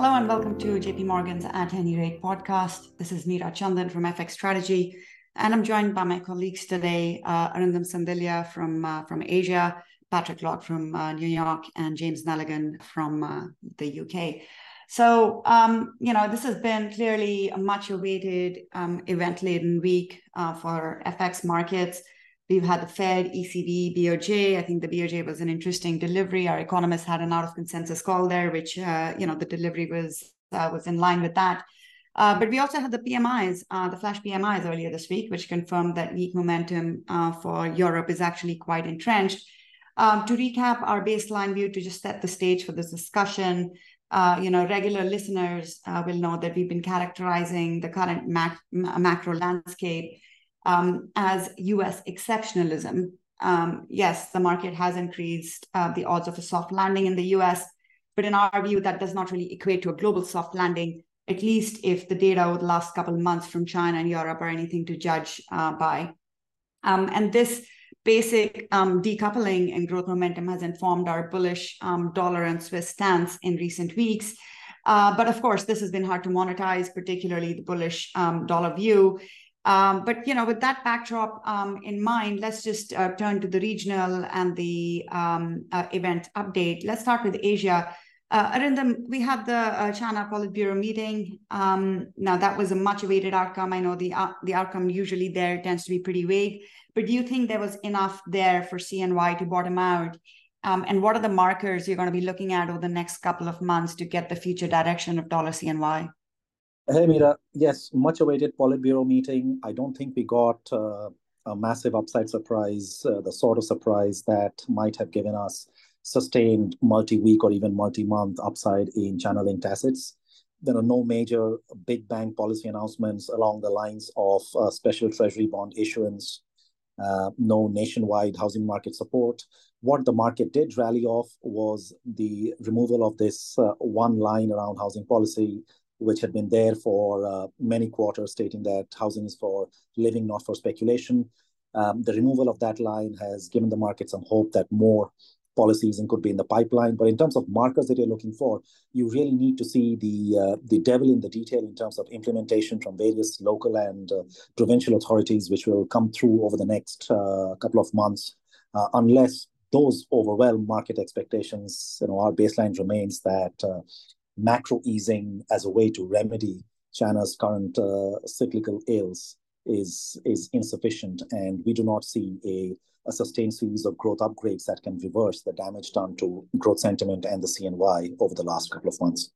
Hello and welcome to JP Morgan's At Any Rate podcast. This is Meera Chandan from FX Strategy, and I'm joined by my colleagues today, uh, Arindam Sandilya from, uh, from Asia, Patrick Locke from uh, New York, and James Nelligan from uh, the UK. So, um, you know, this has been clearly a much awaited um, event laden week uh, for FX markets. We've had the Fed, ECB, BOJ. I think the BOJ was an interesting delivery. Our economists had an out of consensus call there, which uh, you know the delivery was uh, was in line with that. Uh, but we also had the PMIs, uh, the flash PMIs earlier this week, which confirmed that weak momentum uh, for Europe is actually quite entrenched. Um, to recap our baseline view, to just set the stage for this discussion, uh, you know, regular listeners will know that we've been characterizing the current mac- macro landscape um, as US exceptionalism. Um, yes, the market has increased uh, the odds of a soft landing in the US, but in our view, that does not really equate to a global soft landing, at least if the data over the last couple of months from China and Europe are anything to judge uh, by. Um, and this basic um, decoupling and growth momentum has informed our bullish um, dollar and Swiss stance in recent weeks. Uh, but of course, this has been hard to monetize, particularly the bullish um, dollar view. Um, but you know, with that backdrop um, in mind, let's just uh, turn to the regional and the um, uh, event update. Let's start with Asia. Uh, Arindam, we had the uh, China Politburo meeting. Um, now that was a much-awaited outcome. I know the uh, the outcome usually there tends to be pretty vague, but do you think there was enough there for CNY to bottom out? Um, and what are the markers you're going to be looking at over the next couple of months to get the future direction of dollar CNY? Hey, Meera. Yes, much awaited Politburo meeting. I don't think we got uh, a massive upside surprise, uh, the sort of surprise that might have given us sustained multi-week or even multi-month upside in China linked assets. There are no major big bank policy announcements along the lines of uh, special treasury bond issuance, uh, no nationwide housing market support. What the market did rally off was the removal of this uh, one line around housing policy which had been there for uh, many quarters, stating that housing is for living, not for speculation. Um, the removal of that line has given the market some hope that more policies could be in the pipeline. But in terms of markers that you're looking for, you really need to see the uh, the devil in the detail in terms of implementation from various local and uh, provincial authorities, which will come through over the next uh, couple of months, uh, unless those overwhelm market expectations. You know, our baseline remains that uh, macro easing as a way to remedy China's current uh, cyclical ills is is insufficient, and we do not see a, a sustained series of growth upgrades that can reverse the damage done to growth sentiment and the CNY over the last couple of months.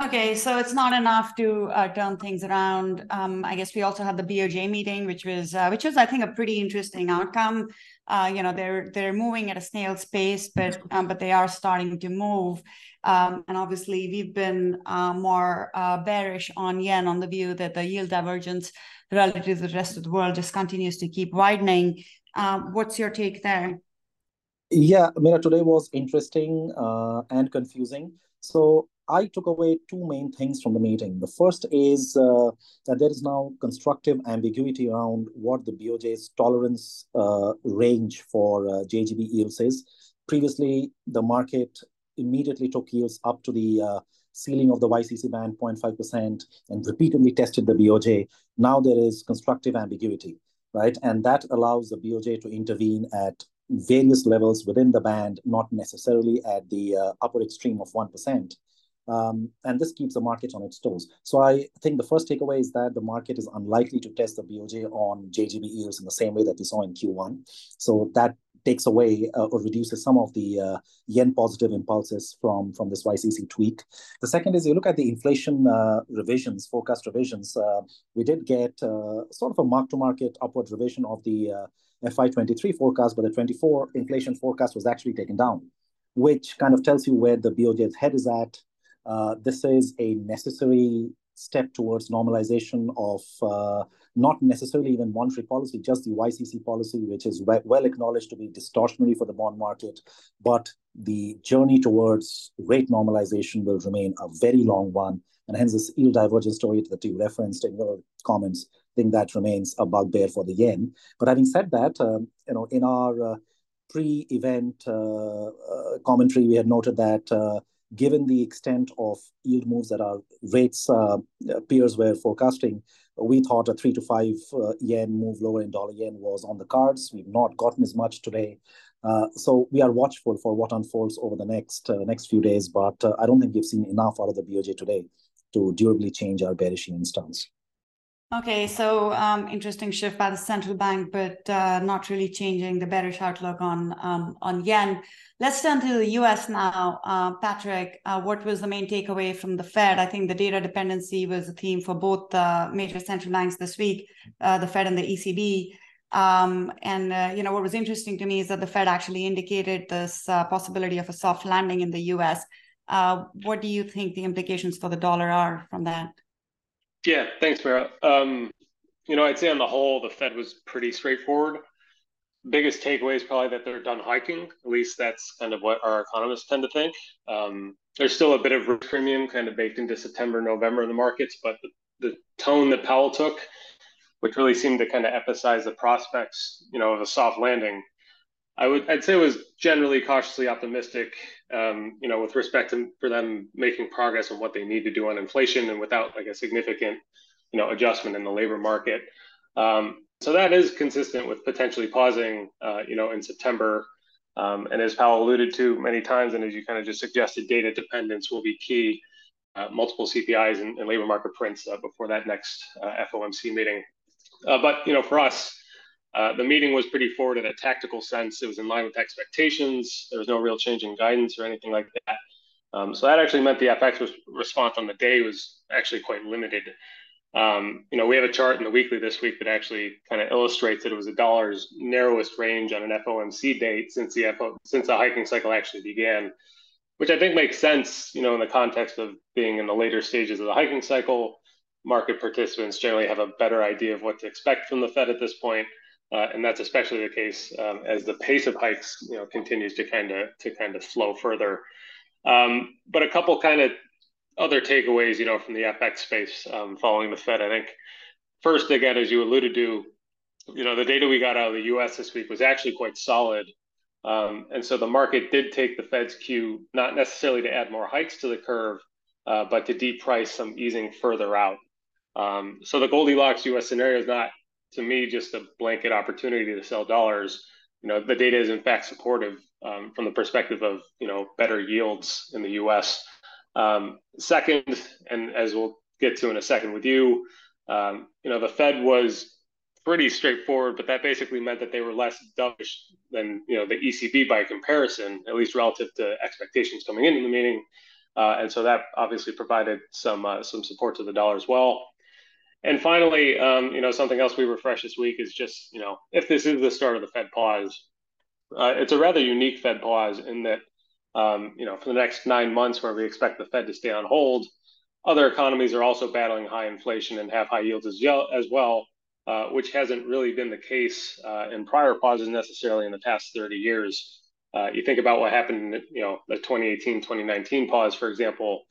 Okay, so it's not enough to uh, turn things around. Um, I guess we also had the BOJ meeting, which was uh, which was I think a pretty interesting outcome. Uh, you know, they're they're moving at a snail's pace, but um, but they are starting to move. Um, and obviously, we've been uh, more uh, bearish on yen on the view that the yield divergence relative to the rest of the world just continues to keep widening. Um, what's your take there? Yeah, Meera, today was interesting uh, and confusing. So I took away two main things from the meeting. The first is uh, that there is now constructive ambiguity around what the BOJ's tolerance uh, range for uh, JGB yields is. Previously, the market immediately took yields up to the uh, ceiling of the YCC band, 0.5%, and repeatedly tested the BOJ. Now there is constructive ambiguity, right? And that allows the BOJ to intervene at various levels within the band, not necessarily at the uh, upper extreme of 1%. Um, and this keeps the market on its toes. So I think the first takeaway is that the market is unlikely to test the BOJ on JGB yields in the same way that we saw in Q1. So that takes away uh, or reduces some of the uh, yen positive impulses from, from this YCC tweak. The second is you look at the inflation uh, revisions, forecast revisions. Uh, we did get uh, sort of a mark to market upward revision of the uh, FY23 forecast, but the 24 inflation forecast was actually taken down, which kind of tells you where the BOJ's head is at. This is a necessary step towards normalization of uh, not necessarily even monetary policy, just the YCC policy, which is well acknowledged to be distortionary for the bond market. But the journey towards rate normalization will remain a very long one. And hence, this yield divergence story that you referenced in your comments, I think that remains a bugbear for the yen. But having said that, um, you know, in our uh, pre-event uh, uh, commentary, we had noted that uh, given the extent of yield moves that our rates uh, peers were forecasting, we thought a three to five uh, yen move lower in dollar yen was on the cards. We've not gotten as much today. Uh, so we are watchful for what unfolds over the next uh, next few days, but uh, I don't think we've seen enough out of the BOJ today to durably change our bearish stance. Okay, so um, interesting shift by the central bank, but uh, not really changing the bearish outlook on um, on yen. Let's turn to the U.S. now, uh, Patrick. Uh, what was the main takeaway from the Fed? I think the data dependency was a theme for both the major central banks this week, uh, the Fed and the ECB. Um, and uh, you know what was interesting to me is that the Fed actually indicated this uh, possibility of a soft landing in the U.S. what do you think the implications for the dollar are from that? Yeah, thanks, Meera. Um, you know, I'd say on the whole, the Fed was pretty straightforward. Biggest takeaway is probably that they're done hiking. At least that's kind of what our economists tend to think. Um, there's still a bit of risk premium kind of baked into September, November in the markets, but the, the tone that Powell took, which really seemed to kind of emphasize the prospects, you know, of a soft landing, I would I'd say was generally cautiously optimistic, um, you know, with respect to for them making progress on what they need to do on inflation and without like a significant, you know, adjustment in the labor market. Um, so that is consistent with potentially pausing, uh, you know, in September. Um, and as Powell alluded to many times, and as you kind of just suggested, data dependence will be key. Uh, multiple CPIs and, and, labor market prints uh, before that next uh, FOMC meeting. Uh, but you know, for us, uh, the meeting was pretty forward in a tactical sense. It was in line with expectations. There was no real change in guidance or anything like that. Um, so that actually meant the FX response on the day was actually quite limited. Um, you know, we have a chart in the weekly this week that actually kind of illustrates that it was the dollar's narrowest range on an FOMC date since the FO, since the hiking cycle actually began, which I think makes sense. You know, in the context of being in the later stages of the hiking cycle, market participants generally have a better idea of what to expect from the Fed at this point. Uh, and that's especially the case um, as the pace of hikes, you know, continues to kind of to kind of flow further. Um, but a couple kind of other takeaways, you know, from the FX space um, following the Fed. I think first, again, as you alluded to, you know, the data we got out of the U.S. this week was actually quite solid, um, and so the market did take the Fed's cue, not necessarily to add more hikes to the curve, uh, but to deprice some easing further out. Um, so the Goldilocks U.S. scenario is not to me just a blanket opportunity to sell dollars. You know, the data is in fact supportive um, from the perspective of you know better yields in the U.S. Um, second, and as we'll get to in a second with you, um, you know, the Fed was pretty straightforward, but that basically meant that they were less dovish than you know the ECB by comparison, at least relative to expectations coming into the meeting. Uh, and so that obviously provided some uh, some support to the dollar as well. And finally, um, you know, something else we refresh this week is just, you know, if this is the start of the Fed pause, uh, it's a rather unique Fed pause in that, um, you know, for the next nine months where we expect the Fed to stay on hold, other economies are also battling high inflation and have high yields as, as well, uh, which hasn't really been the case uh, in prior pauses necessarily in the past 30 years. Uh, you think about what happened in, you know, the 2018, 2019 pause, for example,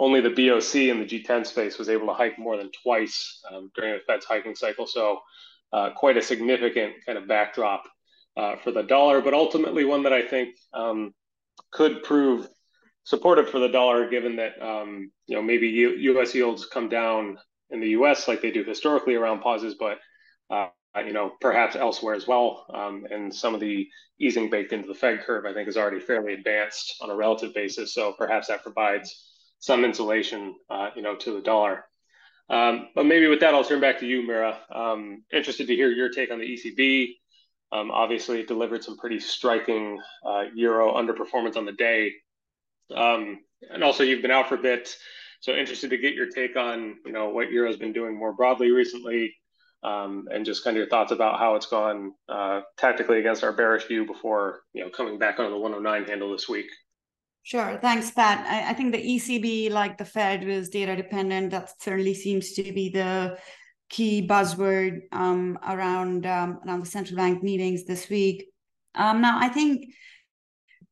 only the BOC in the G10 space was able to hike more than twice um, during the Fed's hiking cycle. So, uh, quite a significant kind of backdrop uh, for the dollar, but ultimately one that I think um, could prove supportive for the dollar, given that um, you know maybe U- U.S. yields come down in the U.S. like they do historically around pauses, but uh, you know perhaps elsewhere as well. Um, and some of the easing baked into the Fed curve, I think, is already fairly advanced on a relative basis. So perhaps that provides some insulation, uh, you know, to the dollar. Um, but maybe with that, I'll turn back to you, Meera. Um, interested to hear your take on the ECB. Um, obviously, it delivered some pretty striking uh, euro underperformance on the day, um, and also you've been out for a bit. So interested to get your take on, you know, what euro's been doing more broadly recently, um, and just kind of your thoughts about how it's gone uh, tactically against our bearish view before, you know, coming back on the 109 handle this week. Sure. Thanks, Pat. I, I, think the ECB, like the Fed, was data dependent. That certainly seems to be the key buzzword um, around um, around the central bank meetings this week. Um, now, I think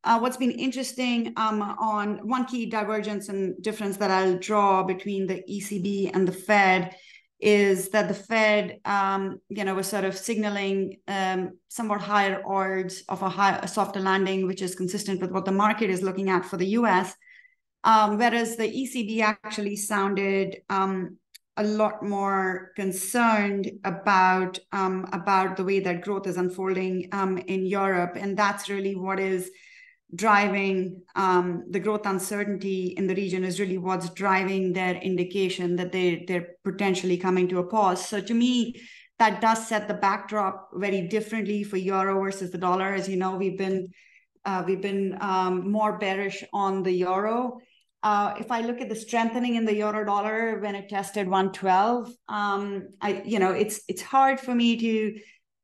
uh, what's been interesting um, on one key divergence and difference that I'll draw between the ECB and the Fed is that the Fed, um, you know, was sort of signaling um, somewhat higher odds of a, high, a softer landing, which is consistent with what the market is looking at for the U.S. Um, whereas the ECB actually sounded um, a lot more concerned about um, about the way that growth is unfolding um, in Europe, and that's really what is driving um, the growth uncertainty in the region is really what's driving their indication that they they're potentially coming to a pause. So to me, that does set the backdrop very differently for euro versus the dollar. As you know, we've been uh, we've been um, more bearish on the euro. Uh, if I look at the strengthening in the euro dollar when it tested 112, um, I you know it's it's hard for me to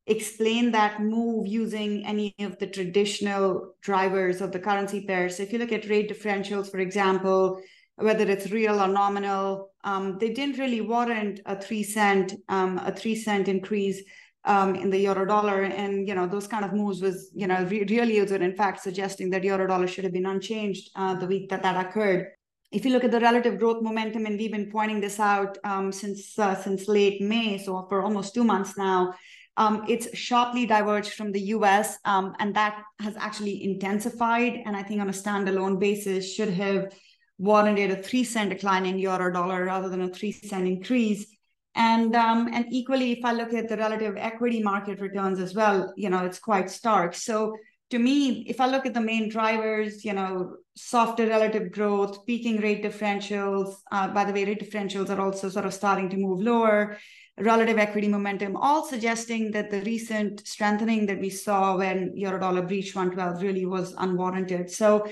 explain that move using any of the traditional drivers of the currency pairs. So if you look at rate differentials, for example, whether it's real or nominal, um, they didn't really warrant a three cent um, a three cent increase um, in the euro dollar, and you know those kind of moves was you know re- real yields were in fact suggesting that euro dollar should have been unchanged uh, the week that that occurred. If you look at the relative growth momentum, and we've been pointing this out um, since uh, since late May, so for almost two months now, um, it's sharply diverged from the US, um, and that has actually intensified. And I think on a standalone basis, should have warranted a three cent decline in euro dollar rather than a three cent increase. And um, and equally, if I look at the relative equity market returns as well, you know, it's quite stark. So to me, if I look at the main drivers, you know, softer relative growth, peaking rate differentials. Uh, by the way, rate differentials are also sort of starting to move lower relative equity momentum, all suggesting that the recent strengthening that we saw when euro dollar breached 112 really was unwarranted. So,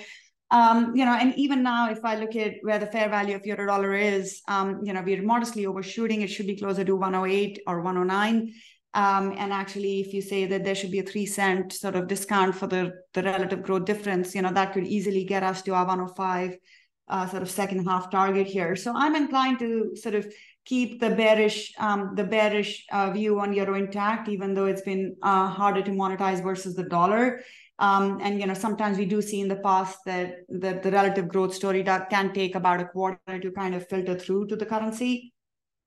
um, you know, and even now, if I look at where the fair value of euro dollar is, um, you know, we're modestly overshooting. It should be closer to 108 or 109. Um, and actually, if you say that there should be a three cent sort of discount for the, the relative growth difference, you know, that could easily get us to our 105 uh, sort of second half target here. So I'm inclined to sort of keep the bearish um, the bearish uh, view on euro intact, even though it's been uh, harder to monetize versus the dollar. Um, and you know sometimes we do see in the past that, that the relative growth story that can take about a quarter to kind of filter through to the currency.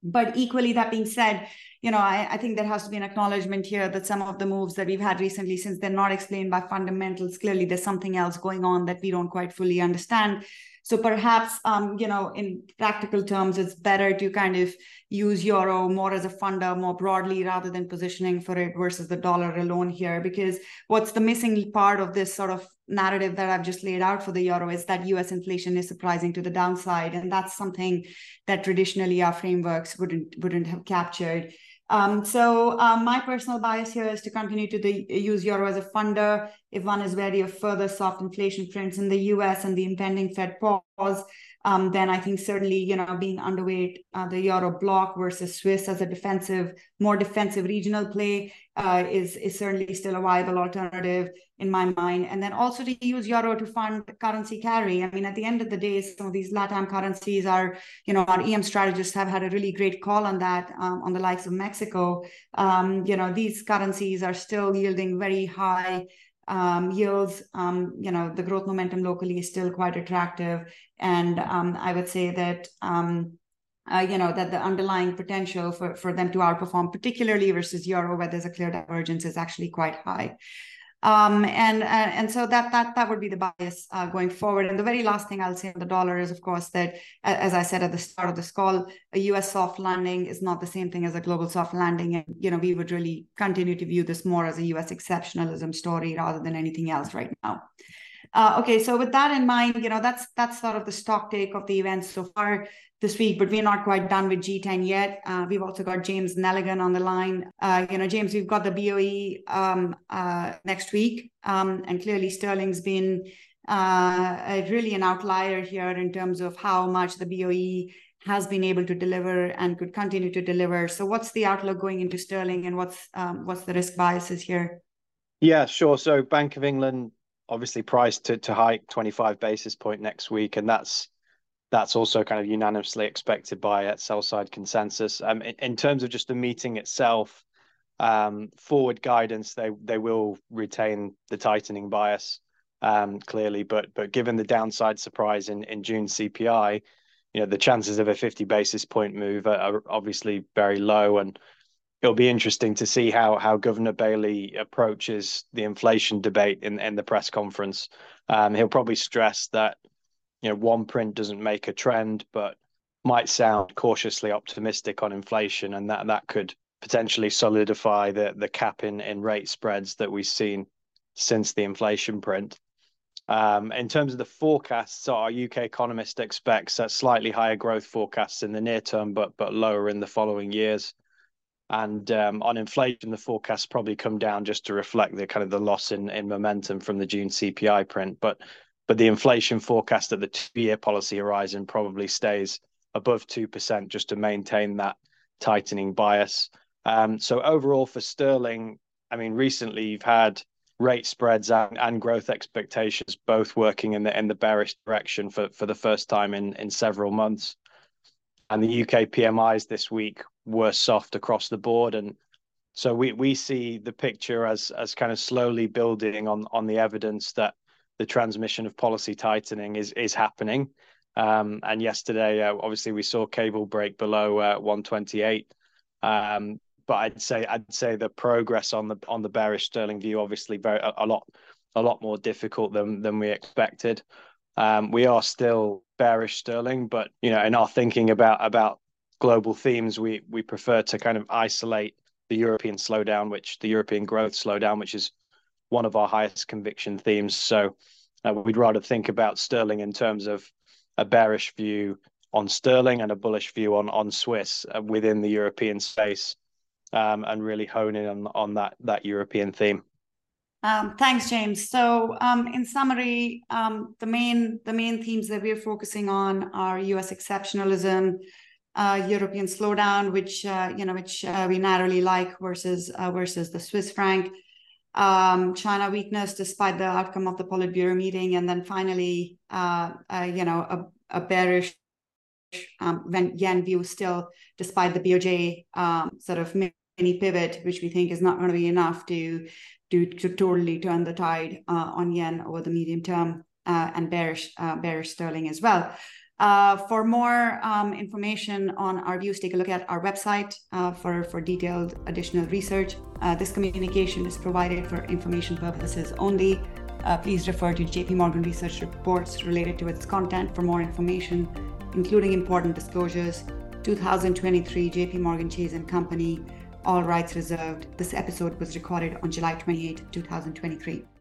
But equally, that being said, you know, I, I, think there has to be an acknowledgement here that some of the moves that we've had recently, since they're not explained by fundamentals, clearly there's something else going on that we don't quite fully understand. So perhaps, um, you know, in practical terms, it's better to kind of use euro more as a funder more broadly rather than positioning for it versus the dollar alone here. Because what's the missing part of this sort of narrative that I've just laid out for the euro is that US inflation is surprising to the downside. And that's something that traditionally our frameworks wouldn't wouldn't have captured. Um, so um, my personal bias here is to continue to the, use euro as a funder if one is wary of further soft inflation prints in the US and the impending Fed pause. Um, then I think certainly, you know, being underweight uh, the euro bloc versus Swiss as a defensive, more defensive regional play uh, is is certainly still a viable alternative in my mind. And then also to use euro to fund currency carry. I mean, at the end of the day, some of these LATAM currencies are, you know, our EM strategists have had a really great call on that um, on the likes of Mexico. Um, you know, these currencies are still yielding very high um, yields, um, you know, the growth momentum locally is still quite attractive. And um, I would say that, um, uh, you know, that the underlying potential for, for them to outperform, particularly versus euro, where there's a clear divergence, is actually quite high. Um, and uh, and so that that that would be the bias uh, going forward. And the very last thing I'll say on the dollar is, of course, that as I said at the start of this call, a U.S. soft landing is not the same thing as a global soft landing, and you know we would really continue to view this more as a U.S. exceptionalism story rather than anything else right now. Uh, okay, so with that in mind, you know that's that's sort of the stock take of the events so far this week, but we're not quite done with G10 yet. Uh, we've also got James Nelligan on the line. Uh, you know, James, we've got the BOE um, uh, next week, um, and clearly Sterling's been uh, really an outlier here in terms of how much the BOE has been able to deliver and could continue to deliver. So, what's the outlook going into Sterling, and what's um, what's the risk biases here? Yeah, sure. So, Bank of England obviously priced to to hike 25 basis point next week, and that's that's also kind of unanimously expected by sell side consensus. Um, in, in, terms of just the meeting itself, um, forward guidance, they they will retain the tightening bias um, clearly, but but given the downside surprise in in June CPI, you know the chances of a 50 basis point move are, are obviously very low, and it'll be interesting to see how how Governor Bailey approaches the inflation debate in in the press conference. Um, he'll probably stress that you know one print doesn't make a trend, but might sound cautiously optimistic on inflation, and that that could potentially solidify the the cap in in rate spreads that we've seen since the inflation print. Um, in terms of the forecasts, our UK economist expects a slightly higher growth forecasts in the near term, but but lower in the following years. And um, on inflation, the forecasts probably come down just to reflect the kind of the loss in in momentum from the June CPI print. But but the inflation forecast at the two-year policy horizon probably stays above two percent just to maintain that tightening bias. Um, so overall for sterling, I mean, recently you've had rate spreads and, and growth expectations both working in the in the bearish direction for, for the first time in, in several months. And the UK PMIs this week were soft across the board. And so we, we see the picture as as kind of slowly building on on the evidence that the transmission of policy tightening is is happening. Um, and yesterday, uh, obviously, we saw cable break below uh, 128. Um, but I'd say I'd say the progress on the on the bearish sterling view obviously very a, a lot a lot more difficult than than we expected. Um, we are still bearish sterling, but you know, in our thinking about about global themes, we we prefer to kind of isolate the European slowdown, which the European growth slowdown, which is one of our highest conviction themes. So uh, we'd rather think about sterling in terms of a bearish view on sterling and a bullish view on on Swiss uh, within the European space um, and really hone in on, on that that European theme. Um, thanks, James. So, um, in summary, um, the main the main themes that we're focusing on are U.S. exceptionalism, European slowdown, which uh, you know which uh, we narrowly like versus uh, versus the Swiss franc, um, China weakness despite the outcome of the Politburo meeting, and then finally, uh, uh, you know, a, a bearish um, yen view still, despite the BOJ um, sort of mini pivot, which we think is not going to be enough to to, to totally turn the tide uh, on yen over the medium term uh, and bearish uh, bearish sterling as well. Uh, for more um, information on our views, take a look at our website uh, for, for detailed additional research. Uh, this communication is provided for information purposes only. please refer to JP Morgan research reports related to its content for more information including important disclosures, 2023 JP Morgan Chase and Company, all rights reserved. This episode was recorded on July 28, 2023.